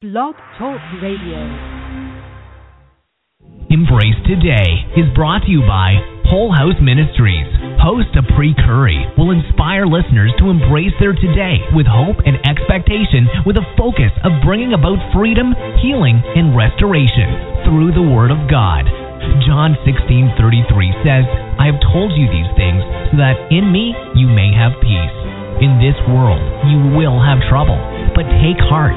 Blog Talk Radio. Embrace Today is brought to you by Whole House Ministries. Host Apri Curry will inspire listeners to embrace their today with hope and expectation with a focus of bringing about freedom, healing, and restoration through the Word of God. John 16:33 says, "I have told you these things so that in me you may have peace. In this world you will have trouble, but take heart.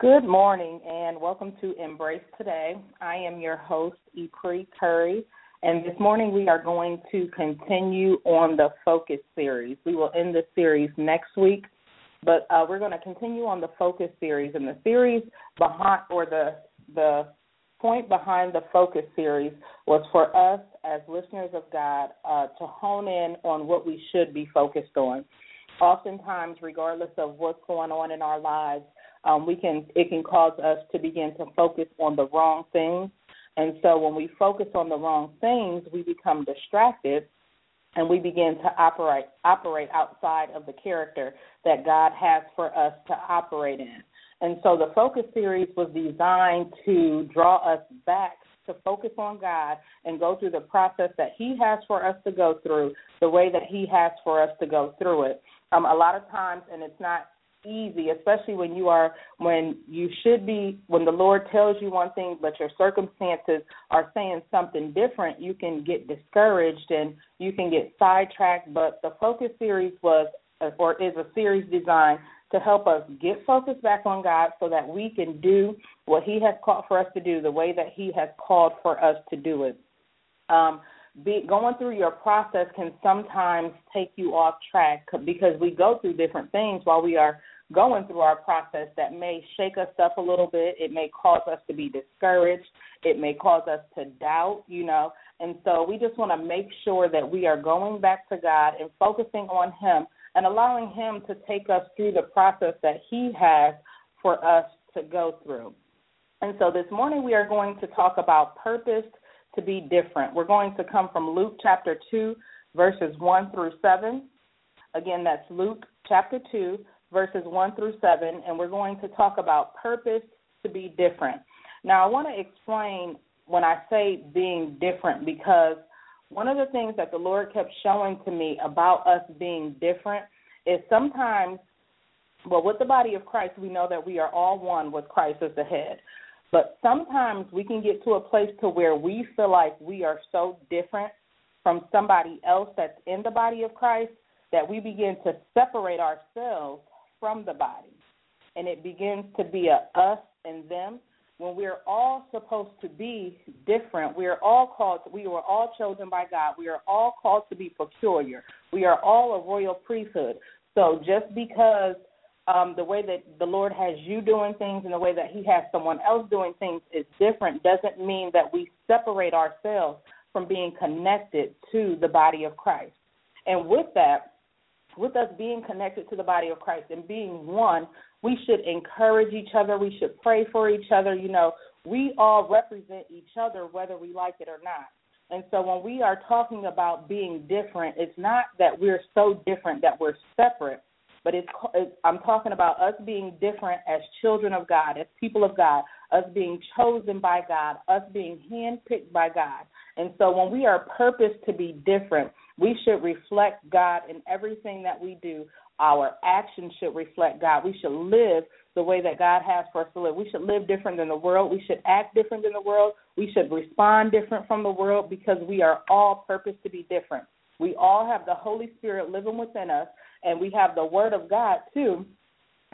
Good morning and welcome to Embrace Today. I am your host, Apri Curry, and this morning we are going to continue on the Focus series. We will end the series next week, but uh, we're going to continue on the Focus series. And the series behind, or the the point behind the Focus series was for us as listeners of God uh, to hone in on what we should be focused on. Oftentimes, regardless of what's going on in our lives, um, we can it can cause us to begin to focus on the wrong things. And so when we focus on the wrong things, we become distracted and we begin to operate operate outside of the character that God has for us to operate in. And so the focus series was designed to draw us back to focus on God and go through the process that He has for us to go through, the way that He has for us to go through it. Um, a lot of times, and it's not easy, especially when you are when you should be when the Lord tells you one thing but your circumstances are saying something different, you can get discouraged and you can get sidetracked. But the focus series was or is a series designed to help us get focused back on God so that we can do what He has called for us to do the way that He has called for us to do it. Um, be, going through your process can sometimes take you off track because we go through different things while we are going through our process that may shake us up a little bit. It may cause us to be discouraged. It may cause us to doubt, you know. And so we just want to make sure that we are going back to God and focusing on Him and allowing Him to take us through the process that He has for us to go through. And so this morning we are going to talk about purpose to be different. We're going to come from Luke chapter 2, verses 1 through 7. Again, that's Luke chapter 2, verses 1 through 7, and we're going to talk about purpose to be different. Now, I want to explain when I say being different because one of the things that the Lord kept showing to me about us being different is sometimes, well, with the body of Christ, we know that we are all one with Christ as the head. But sometimes we can get to a place to where we feel like we are so different from somebody else that's in the body of Christ that we begin to separate ourselves from the body. And it begins to be a us and them when we're all supposed to be different. We are all called, we were all chosen by God. We are all called to be peculiar. We are all a royal priesthood. So just because um, the way that the Lord has you doing things and the way that He has someone else doing things is different doesn't mean that we separate ourselves from being connected to the body of Christ. And with that, with us being connected to the body of Christ and being one, we should encourage each other. We should pray for each other. You know, we all represent each other whether we like it or not. And so when we are talking about being different, it's not that we're so different that we're separate, but it's, I'm talking about us being different as children of God, as people of God, us being chosen by God, us being handpicked by God. And so when we are purposed to be different, we should reflect God in everything that we do. Our actions should reflect God. We should live the way that God has for us to live. We should live different than the world. We should act different than the world. We should respond different from the world because we are all purposed to be different. We all have the Holy Spirit living within us, and we have the Word of God too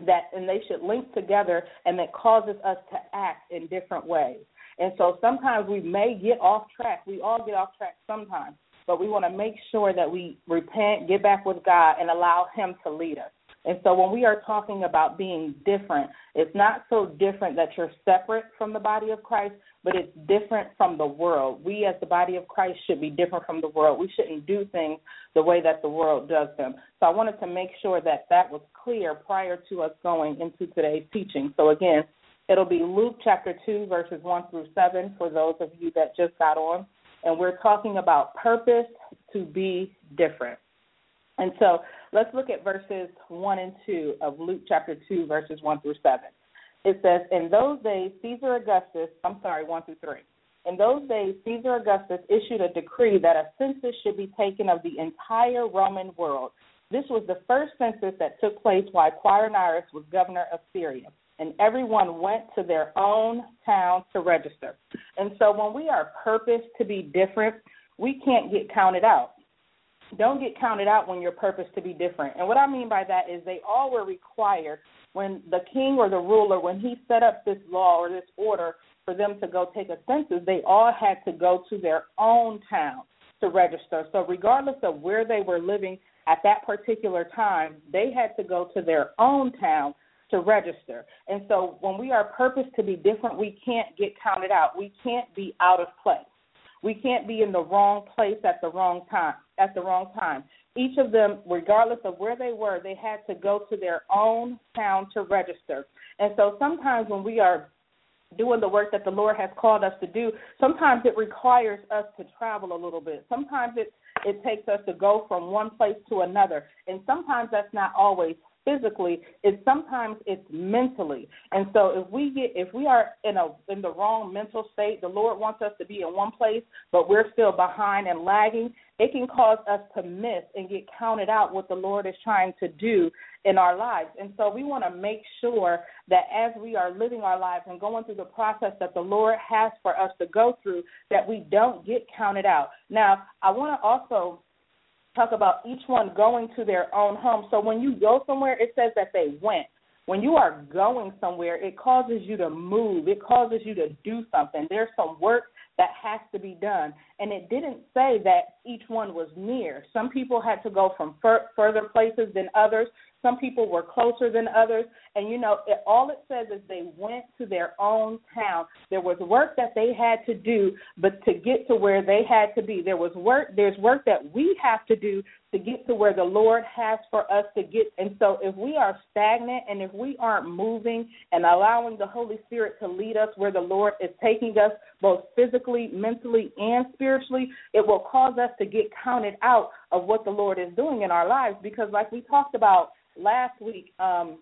that and they should link together and that causes us to act in different ways. And so sometimes we may get off track. We all get off track sometimes but we want to make sure that we repent, get back with God, and allow Him to lead us. And so when we are talking about being different, it's not so different that you're separate from the body of Christ, but it's different from the world. We, as the body of Christ, should be different from the world. We shouldn't do things the way that the world does them. So I wanted to make sure that that was clear prior to us going into today's teaching. So again, it'll be Luke chapter 2, verses 1 through 7 for those of you that just got on. And we're talking about purpose to be different. And so let's look at verses 1 and 2 of Luke chapter 2, verses 1 through 7. It says, In those days, Caesar Augustus, I'm sorry, 1 through 3. In those days, Caesar Augustus issued a decree that a census should be taken of the entire Roman world. This was the first census that took place while Quirinius was governor of Syria, and everyone went to their own town to register. And so when we are purposed to be different, we can't get counted out don't get counted out when you're purposed to be different. And what I mean by that is they all were required when the king or the ruler, when he set up this law or this order for them to go take a census, they all had to go to their own town to register. So regardless of where they were living at that particular time, they had to go to their own town to register. And so when we are purposed to be different, we can't get counted out. We can't be out of place. We can't be in the wrong place at the wrong time. At the wrong time. Each of them, regardless of where they were, they had to go to their own town to register. And so sometimes when we are doing the work that the Lord has called us to do, sometimes it requires us to travel a little bit. Sometimes it it takes us to go from one place to another, and sometimes that's not always physically is sometimes it's mentally. And so if we get if we are in a in the wrong mental state the lord wants us to be in one place but we're still behind and lagging it can cause us to miss and get counted out what the lord is trying to do in our lives. And so we want to make sure that as we are living our lives and going through the process that the lord has for us to go through that we don't get counted out. Now i want to also talk about each one going to their own home. So when you go somewhere, it says that they went. When you are going somewhere, it causes you to move. It causes you to do something. There's some work that has to be done. And it didn't say that each one was near. Some people had to go from fur- further places than others. Some people were closer than others. And, you know, it, all it says is they went to their own town. There was work that they had to do, but to get to where they had to be. There was work, there's work that we have to do to get to where the Lord has for us to get. And so if we are stagnant and if we aren't moving and allowing the Holy Spirit to lead us where the Lord is taking us, both physically, mentally, and spiritually, it will cause us to get counted out of what the Lord is doing in our lives. Because, like we talked about last week, um,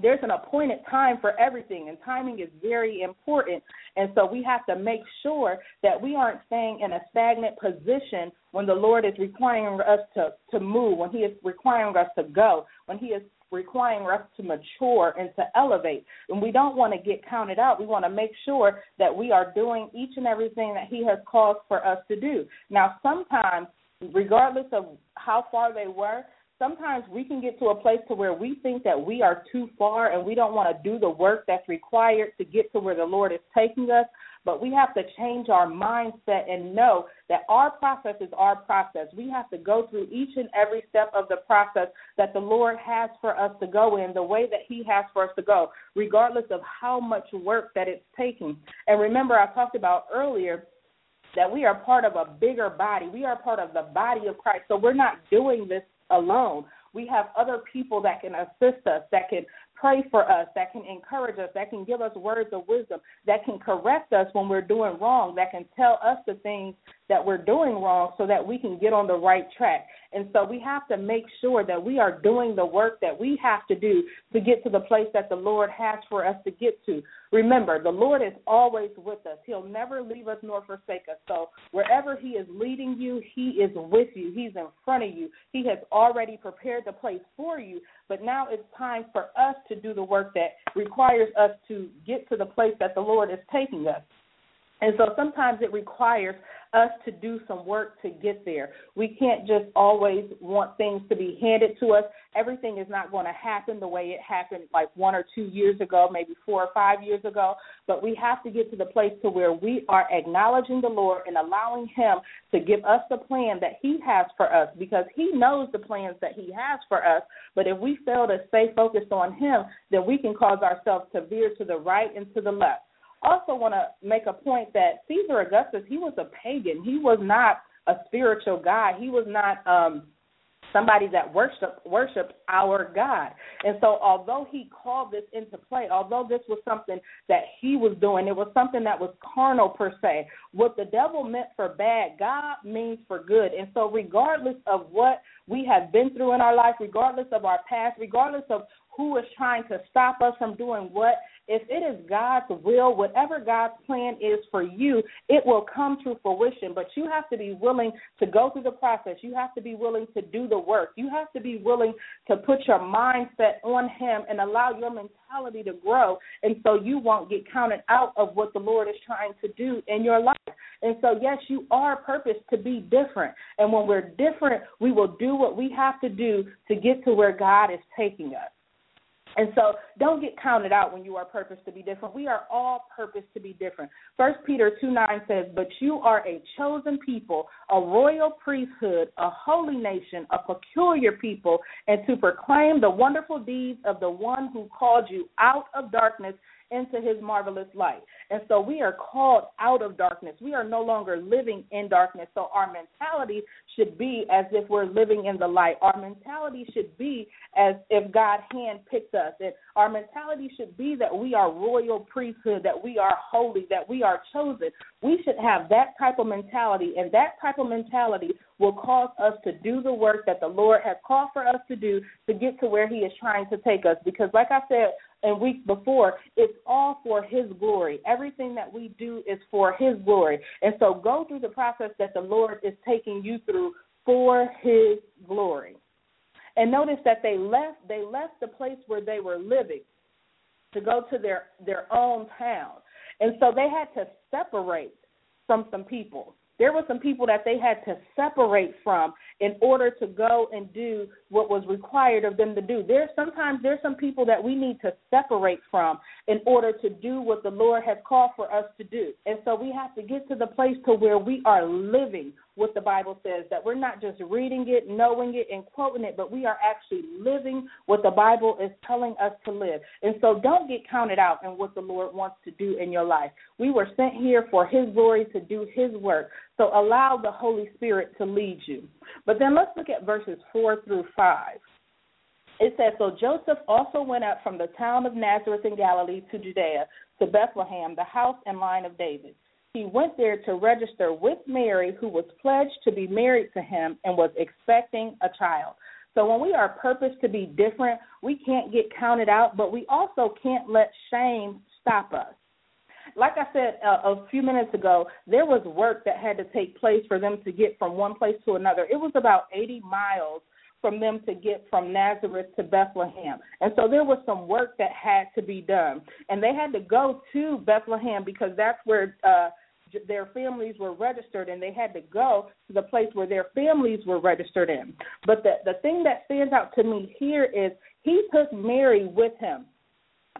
there's an appointed time for everything, and timing is very important. And so we have to make sure that we aren't staying in a stagnant position when the Lord is requiring us to, to move, when He is requiring us to go, when He is requiring us to mature and to elevate. And we don't want to get counted out. We want to make sure that we are doing each and everything that He has called for us to do. Now, sometimes, regardless of how far they were, sometimes we can get to a place to where we think that we are too far and we don't want to do the work that's required to get to where the Lord is taking us. But we have to change our mindset and know that our process is our process. We have to go through each and every step of the process that the Lord has for us to go in, the way that He has for us to go, regardless of how much work that it's taking. And remember, I talked about earlier that we are part of a bigger body. We are part of the body of Christ. So we're not doing this alone. We have other people that can assist us, that can pray for us, that can encourage us, that can give us words of wisdom, that can correct us when we're doing wrong, that can tell us the things that we're doing wrong so that we can get on the right track. And so we have to make sure that we are doing the work that we have to do to get to the place that the Lord has for us to get to. Remember, the Lord is always with us. He'll never leave us nor forsake us. So wherever He is leading you, He is with you. He's in front of you. He has already prepared the place for you. But now it's time for us to do the work that requires us to get to the place that the Lord is taking us. And so sometimes it requires us to do some work to get there. We can't just always want things to be handed to us. Everything is not going to happen the way it happened like one or two years ago, maybe four or five years ago. But we have to get to the place to where we are acknowledging the Lord and allowing Him to give us the plan that He has for us because He knows the plans that He has for us. But if we fail to stay focused on Him, then we can cause ourselves to veer to the right and to the left. Also want to make a point that Caesar Augustus, he was a pagan. He was not a spiritual guy. He was not um somebody that worship worshiped our God. And so although he called this into play, although this was something that he was doing, it was something that was carnal per se. What the devil meant for bad, God means for good. And so regardless of what we have been through in our life, regardless of our past, regardless of who is trying to stop us from doing what, if it is God's will, whatever God's plan is for you, it will come to fruition. But you have to be willing to go through the process. You have to be willing to do the work. You have to be willing to put your mindset on Him and allow your mentality to grow. And so you won't get counted out of what the Lord is trying to do in your life. And so, yes, you are purposed to be different. And when we're different, we will do what we have to do to get to where God is taking us. And so don't get counted out when you are purposed to be different. We are all purposed to be different. First Peter two nine says, But you are a chosen people, a royal priesthood, a holy nation, a peculiar people, and to proclaim the wonderful deeds of the one who called you out of darkness into his marvelous light. And so we are called out of darkness. We are no longer living in darkness. So our mentality should be as if we're living in the light. Our mentality should be as if God handpicked us. And our mentality should be that we are royal priesthood, that we are holy, that we are chosen. We should have that type of mentality, and that type of mentality will cause us to do the work that the Lord has called for us to do to get to where He is trying to take us. Because, like I said and weeks before, it's all for His glory. Everything that we do is for His glory. And so go through the process that the Lord is taking you through for His glory. And notice that they left they left the place where they were living to go to their their own town. And so they had to separate from some people there were some people that they had to separate from in order to go and do what was required of them to do. There's sometimes there's some people that we need to separate from in order to do what the Lord has called for us to do. And so we have to get to the place to where we are living what the Bible says, that we're not just reading it, knowing it, and quoting it, but we are actually living what the Bible is telling us to live. And so don't get counted out in what the Lord wants to do in your life. We were sent here for His glory to do His work. So allow the Holy Spirit to lead you. But then let's look at verses 4 through 5. It says, So Joseph also went up from the town of Nazareth in Galilee to Judea, to Bethlehem, the house and line of David he went there to register with Mary, who was pledged to be married to him and was expecting a child. So when we are purposed to be different, we can't get counted out, but we also can't let shame stop us. Like I said uh, a few minutes ago, there was work that had to take place for them to get from one place to another. It was about 80 miles from them to get from Nazareth to Bethlehem. And so there was some work that had to be done. And they had to go to Bethlehem because that's where uh their families were registered and they had to go to the place where their families were registered in. But the the thing that stands out to me here is he took Mary with him.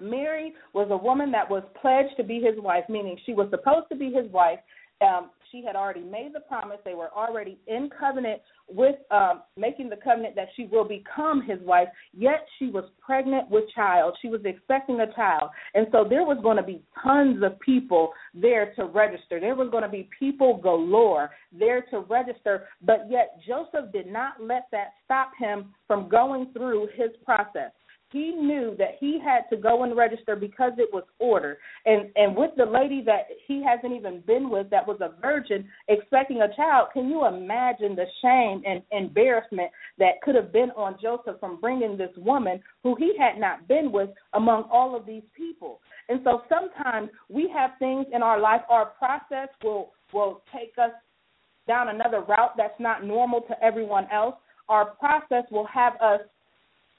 Mary was a woman that was pledged to be his wife, meaning she was supposed to be his wife. Um, she had already made the promise. They were already in covenant with um, making the covenant that she will become his wife. Yet she was pregnant with child. She was expecting a child, and so there was going to be tons of people there to register. There was going to be people galore there to register. But yet Joseph did not let that stop him from going through his process he knew that he had to go and register because it was ordered. And and with the lady that he hasn't even been with that was a virgin expecting a child, can you imagine the shame and embarrassment that could have been on Joseph from bringing this woman who he had not been with among all of these people? And so sometimes we have things in our life our process will will take us down another route that's not normal to everyone else. Our process will have us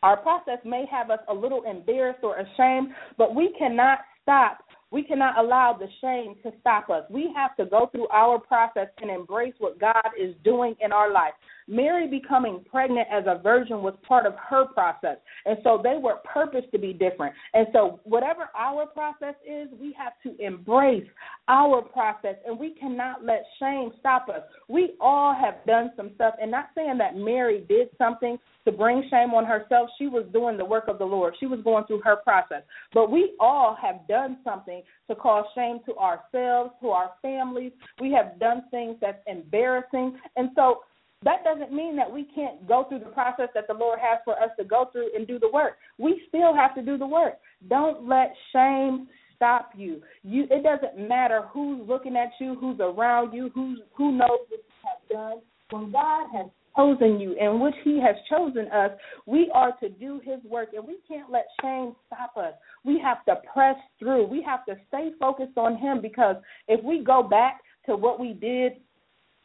our process may have us a little embarrassed or ashamed, but we cannot stop. We cannot allow the shame to stop us. We have to go through our process and embrace what God is doing in our life. Mary becoming pregnant as a virgin was part of her process. And so they were purposed to be different. And so, whatever our process is, we have to embrace our process and we cannot let shame stop us. We all have done some stuff, and not saying that Mary did something to bring shame on herself. She was doing the work of the Lord, she was going through her process. But we all have done something to cause shame to ourselves, to our families. We have done things that's embarrassing. And so that doesn't mean that we can't go through the process that the Lord has for us to go through and do the work. We still have to do the work. Don't let shame stop you. You it doesn't matter who's looking at you, who's around you, who's who knows what you have done. When God has chosen you in which he has chosen us, we are to do his work and we can't let shame stop us. We have to press through. We have to stay focused on him because if we go back to what we did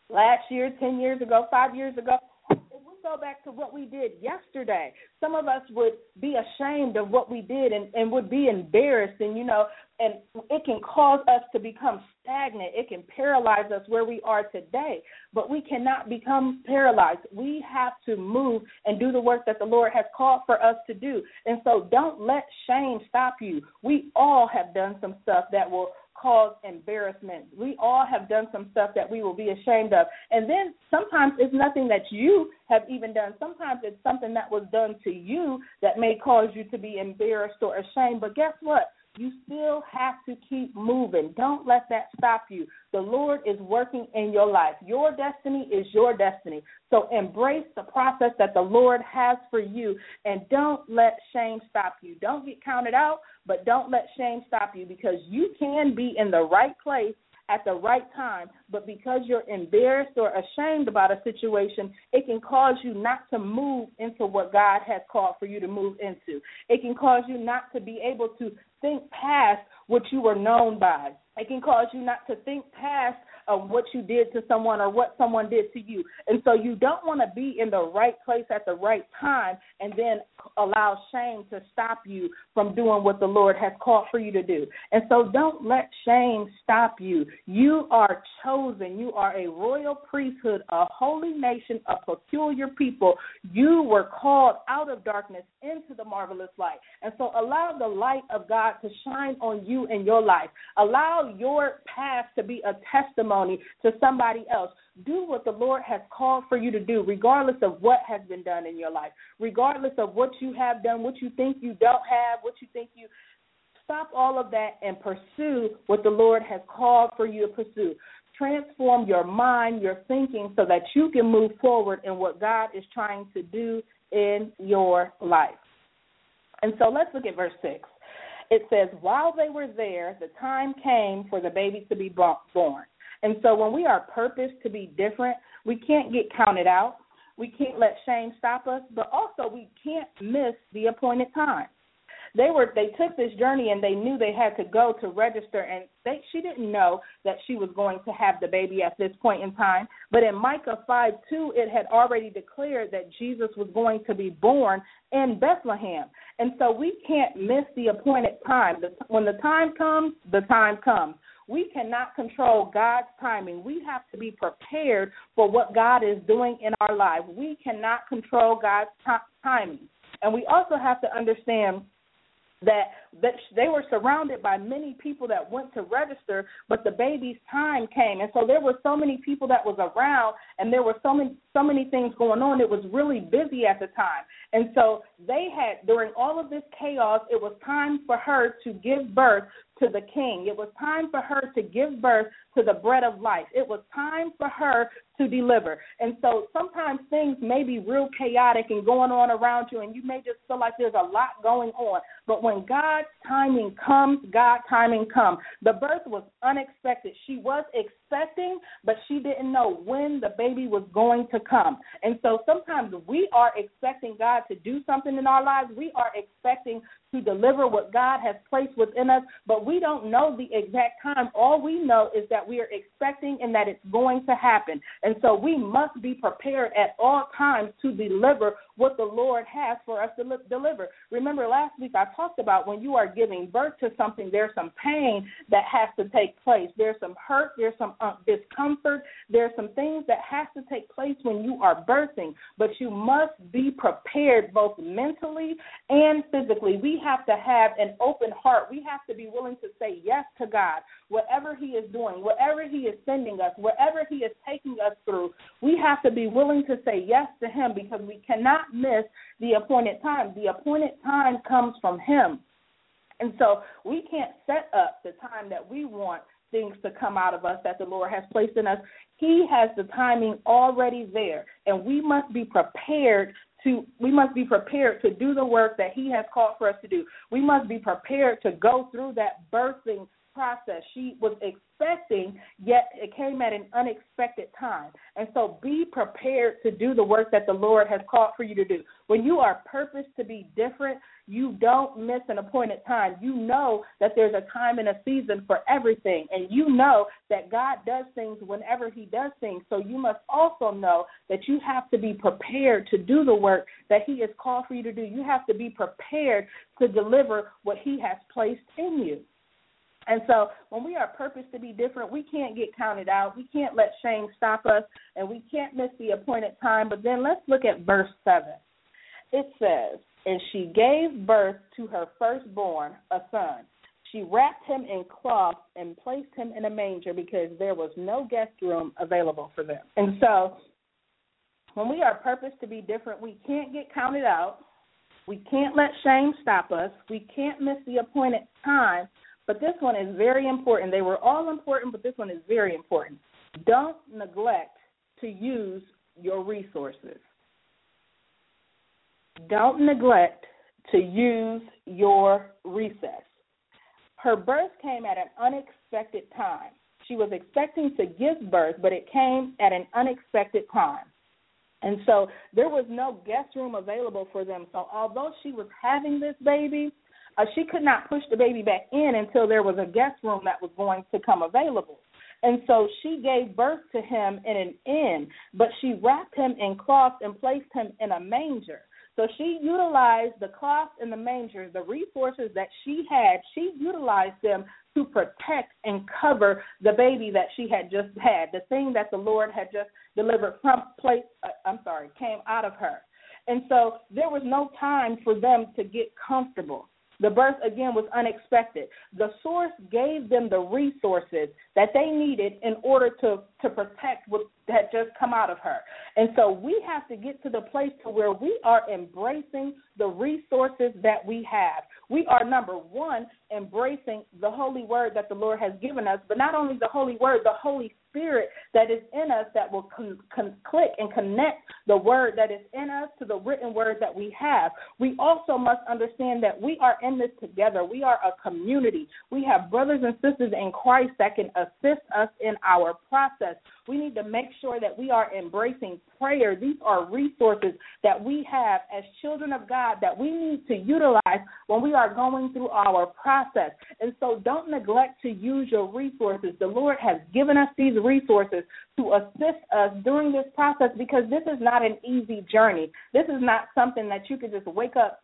last year, 10 years ago, 5 years ago, if we go back to what we did yesterday, some of us would be ashamed of what we did and, and would be embarrassed and you know, and it can cause us to become stagnant. It can paralyze us where we are today. But we cannot become paralyzed. We have to move and do the work that the Lord has called for us to do. And so don't let shame stop you. We all have done some stuff that will cause embarrassment. We all have done some stuff that we will be ashamed of. And then sometimes it's nothing that you have even done. Sometimes it's something that was done to you that may cause you to be embarrassed or ashamed. But guess what? You still have to keep moving. Don't let that stop you. The Lord is working in your life. Your destiny is your destiny. So embrace the process that the Lord has for you and don't let shame stop you. Don't get counted out, but don't let shame stop you because you can be in the right place at the right time, but because you're embarrassed or ashamed about a situation, it can cause you not to move into what God has called for you to move into. It can cause you not to be able to think past what you were known by. It can cause you not to think past of what you did to someone or what someone did to you. And so you don't want to be in the right place at the right time and then allow shame to stop you from doing what the Lord has called for you to do. And so don't let shame stop you. You are chosen. You are a royal priesthood, a holy nation, a peculiar people. You were called out of darkness into the marvelous light. And so allow the light of God to shine on you in your life. Allow your past to be a testimony to somebody else. Do what the Lord has called for you to do, regardless of what has been done in your life, regardless of what you have done, what you think you don't have, what you think you stop all of that and pursue what the Lord has called for you to pursue. Transform your mind, your thinking, so that you can move forward in what God is trying to do in your life. And so let's look at verse 6. It says, While they were there, the time came for the baby to be born. And so when we are purposed to be different, we can't get counted out. We can't let shame stop us, but also we can't miss the appointed time. They were they took this journey and they knew they had to go to register and they she didn't know that she was going to have the baby at this point in time. But in micah 5 2 it had already declared that jesus was going to be born in bethlehem. And so we can't miss the appointed time. When the time comes the time comes we cannot control God's timing. We have to be prepared for what God is doing in our life. We cannot control God's t- timing. And we also have to understand that that they were surrounded by many people that went to register but the baby's time came and so there were so many people that was around and there were so many so many things going on it was really busy at the time and so they had during all of this chaos it was time for her to give birth to the king. It was time for her to give birth to the bread of life. It was time for her to deliver. And so sometimes things may be real chaotic and going on around you, and you may just feel like there's a lot going on. But when God's timing comes, God's timing comes. The birth was unexpected. She was expecting, but she didn't know when the baby was going to come. And so sometimes we are expecting God to do something in our lives. We are expecting to deliver what God has placed within us, but we don't know the exact time. All we know is that we are expecting and that it's going to happen. And so we must be prepared at all times to deliver what the Lord has for us to deliver. Remember, last week I talked about when you are giving birth to something, there's some pain that has to take place. There's some hurt, there's some uh, discomfort, there's some things that has to take place when you are birthing. But you must be prepared both mentally and physically. We have to have an open heart. We have to be willing to say yes to God. Whatever He is doing, whatever He is sending us, wherever He is taking us through, we have to be willing to say yes to Him because we cannot miss the appointed time. The appointed time comes from Him. And so we can't set up the time that we want things to come out of us that the Lord has placed in us. He has the timing already there, and we must be prepared to we must be prepared to do the work that he has called for us to do. We must be prepared to go through that birthing process. She was expecting, yet it came at an unexpected time. And so be prepared to do the work that the Lord has called for you to do. When you are purposed to be different, you don't miss an appointed time. You know that there's a time and a season for everything. And you know that God does things whenever He does things. So you must also know that you have to be prepared to do the work that He has called for you to do. You have to be prepared to deliver what He has placed in you. And so when we are purposed to be different, we can't get counted out. We can't let shame stop us, and we can't miss the appointed time. But then let's look at verse 7. It says, And she gave birth to her firstborn, a son. She wrapped him in cloth and placed him in a manger because there was no guest room available for them. And so when we are purposed to be different, we can't get counted out. We can't let shame stop us. We can't miss the appointed time but this one is very important. They were all important, but this one is very important. Don't neglect to use your resources. Don't neglect to use your recess. Her birth came at an unexpected time. She was expecting to give birth, but it came at an unexpected time. And so there was no guest room available for them. So although she was having this baby, uh, she could not push the baby back in until there was a guest room that was going to come available. And so she gave birth to him in an inn, but she wrapped him in cloth and placed him in a manger. So she utilized the cloth and the manger, the resources that she had, she utilized them to protect and cover the baby that she had just had, the thing that the Lord had just delivered from place uh, I'm sorry, came out of her. And so there was no time for them to get comfortable. The birth again was unexpected. The source gave them the resources that they needed in order to to protect what had just come out of her. And so we have to get to the place to where we are embracing the resources that we have. We are number 1 embracing the holy word that the Lord has given us, but not only the holy word, the Holy Spirit that is in us that will con- con- click and connect the word that is in us to the written word that we have. We also must understand that we are in this together. We are a community. We have brothers and sisters in Christ that can assist us in our process. We need to make sure that we are embracing prayer. These are resources that we have as children of God that we need to utilize when we are going through our process. And so don't neglect to use your resources. The Lord has given us these resources to assist us during this process because this is not an easy journey. This is not something that you can just wake up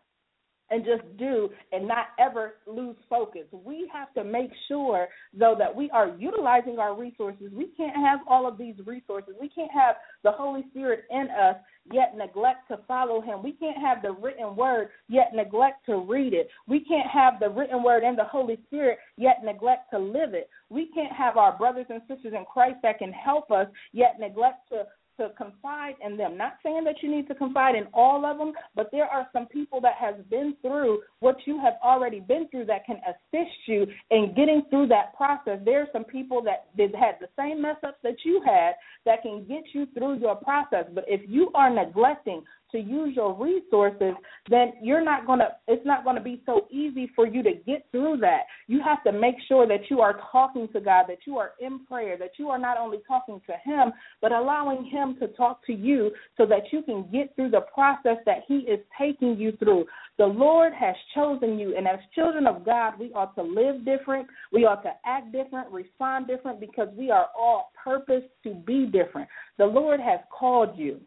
and just do and not ever lose focus. We have to make sure, though, that we are utilizing our resources. We can't have all of these resources. We can't have the Holy Spirit in us yet neglect to follow him. We can't have the written word yet neglect to read it. We can't have the written word and the Holy Spirit yet neglect to live it. We can't have our brothers and sisters in Christ that can help us yet neglect to to confide in them. Not saying that you need to confide in all of them, but there are some people that has been through what you have already been through that can assist you in getting through that process. There are some people that did had the same mess ups that you had that can get you through your process. But if you are neglecting to use your resources, then you're not to, it's not going to be so easy for you to get through that. You have to make sure that you are talking to God, that you are in prayer, that you are not only talking to Him, but allowing Him to talk to you so that you can get through the process that He is taking you through. The Lord has chosen you, and as children of God, we ought to live different, we ought to act different, respond different, because we are all purposed to be different. The Lord has called you.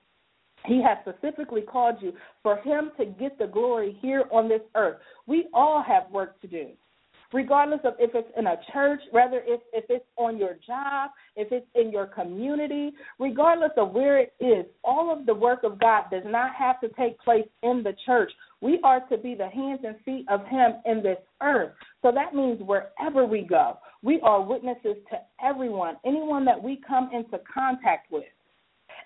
He has specifically called you for Him to get the glory here on this earth. We all have work to do, regardless of if it's in a church, whether if, if it's on your job, if it's in your community, regardless of where it is. All of the work of God does not have to take place in the church. We are to be the hands and feet of Him in this earth. So that means wherever we go, we are witnesses to everyone, anyone that we come into contact with.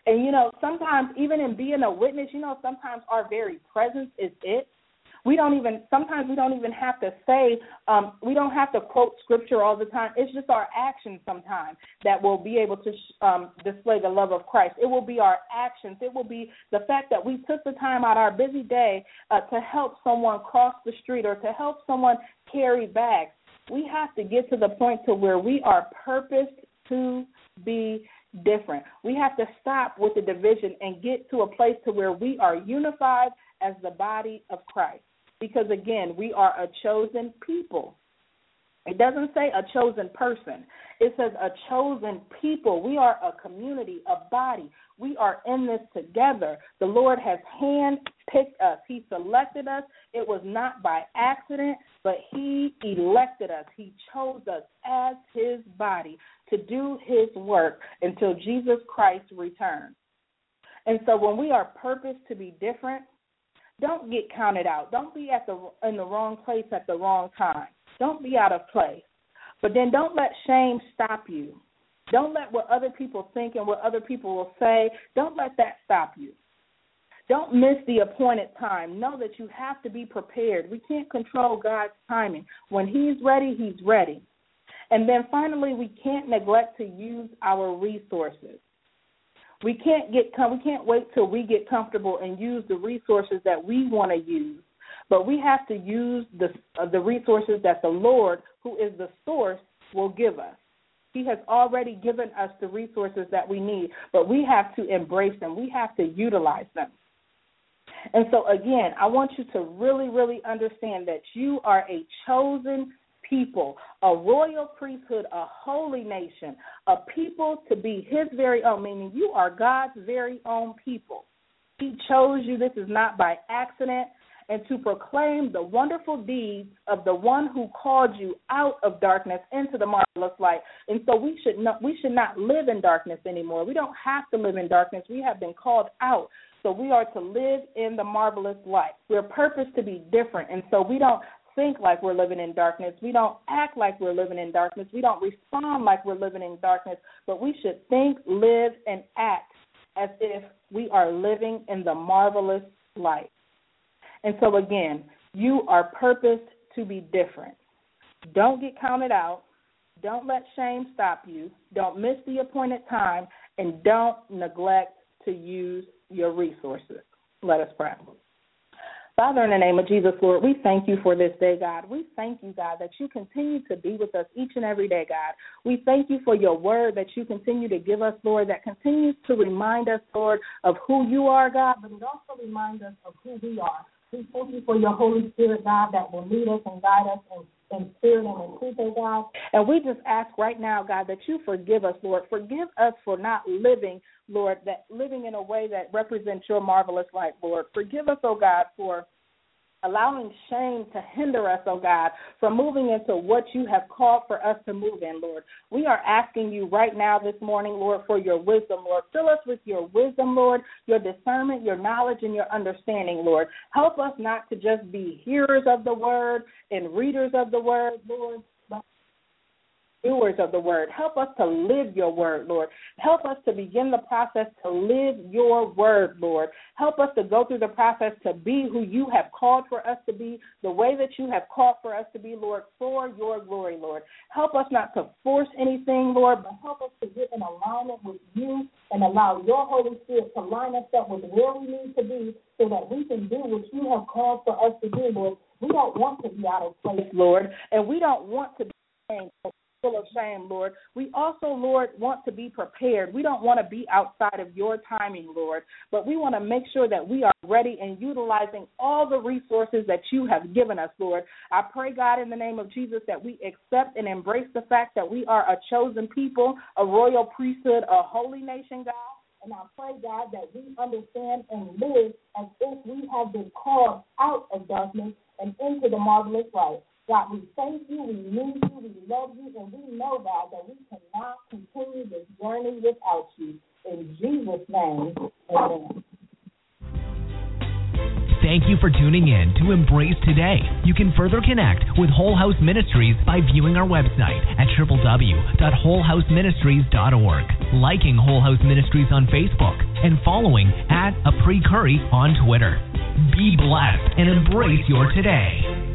And you know, sometimes even in being a witness, you know, sometimes our very presence is it. We don't even sometimes we don't even have to say um, we don't have to quote scripture all the time. It's just our actions sometimes that will be able to um, display the love of Christ. It will be our actions. It will be the fact that we took the time out our busy day uh, to help someone cross the street or to help someone carry bags. We have to get to the point to where we are purposed to be different. We have to stop with the division and get to a place to where we are unified as the body of Christ. Because again, we are a chosen people. It doesn't say a chosen person. It says a chosen people. We are a community, a body. We are in this together. The Lord has handpicked us. He selected us. It was not by accident, but He elected us. He chose us as His body to do His work until Jesus Christ returns. And so when we are purposed to be different, don't get counted out. Don't be at the in the wrong place at the wrong time. Don't be out of place. But then don't let shame stop you. Don't let what other people think and what other people will say, don't let that stop you. Don't miss the appointed time. Know that you have to be prepared. We can't control God's timing. When He's ready, He's ready. And then finally, we can't neglect to use our resources. We can't get we can't wait till we get comfortable and use the resources that we want to use. But we have to use the uh, the resources that the Lord, who is the source, will give us. He has already given us the resources that we need, but we have to embrace them. We have to utilize them. And so, again, I want you to really, really understand that you are a chosen people, a royal priesthood, a holy nation, a people to be his very own, meaning you are God's very own people. He chose you. This is not by accident and to proclaim the wonderful deeds of the one who called you out of darkness into the marvelous light. And so we should not we should not live in darkness anymore. We don't have to live in darkness. We have been called out. So we are to live in the marvelous light. We're purposed to be different. And so we don't think like we're living in darkness. We don't act like we're living in darkness. We don't respond like we're living in darkness. But we should think, live, and act as if we are living in the marvelous light. And so, again, you are purposed to be different. Don't get counted out. Don't let shame stop you. Don't miss the appointed time. And don't neglect to use your resources. Let us pray. Father, in the name of Jesus, Lord, we thank you for this day, God. We thank you, God, that you continue to be with us each and every day, God. We thank you for your word that you continue to give us, Lord, that continues to remind us, Lord, of who you are, God, but it also reminds us of who we are. We thank you for your Holy Spirit, God, that will lead us and guide us in, and. And we just ask right now, God, that you forgive us, Lord. Forgive us for not living, Lord, that living in a way that represents your marvelous light, Lord. Forgive us, oh God, for allowing shame to hinder us, oh God, from moving into what you have called for us to move in, Lord. We are asking you right now this morning, Lord, for your wisdom, Lord. Fill us with your wisdom, Lord, your discernment, your knowledge, and your understanding, Lord. Help us not to just be hearers of the word and readers of the word, Lord, doers of the word. Help us to live your word, Lord. Help us to begin the process to live your word, Lord. Help us to go through the process to be who you have called for us to be, the way that you have called for us to be, Lord, for your glory, Lord. Help us not to force anything, Lord, but help us to get in alignment with you and allow your Holy Spirit to line us up with where we need to be so that we can do what you have called for us to do, Lord. We don't want to be out of place, Lord, and we don't want to be full of shame, Lord. We also, Lord, want to be prepared. We don't want to be outside of your timing, Lord, but we want to make sure that we are ready and utilizing all the resources that you have given us, Lord. I pray, God, in the name of Jesus, that we accept and embrace the fact that we are a chosen people, a royal priesthood, a holy nation, God. And I pray, God, that we understand and live as if we have been called out of darkness and into the marvelous light. God, we thank you, we need you, we love you, and we know, God, that we cannot continue this journey without you. In Jesus' name, amen. Thank you for tuning in to Embrace Today. You can further connect with Whole House Ministries by viewing our website at www.wholehouseministries.org, liking Whole House Ministries on Facebook, and following at Apri Curry on Twitter. Be blessed and embrace your today.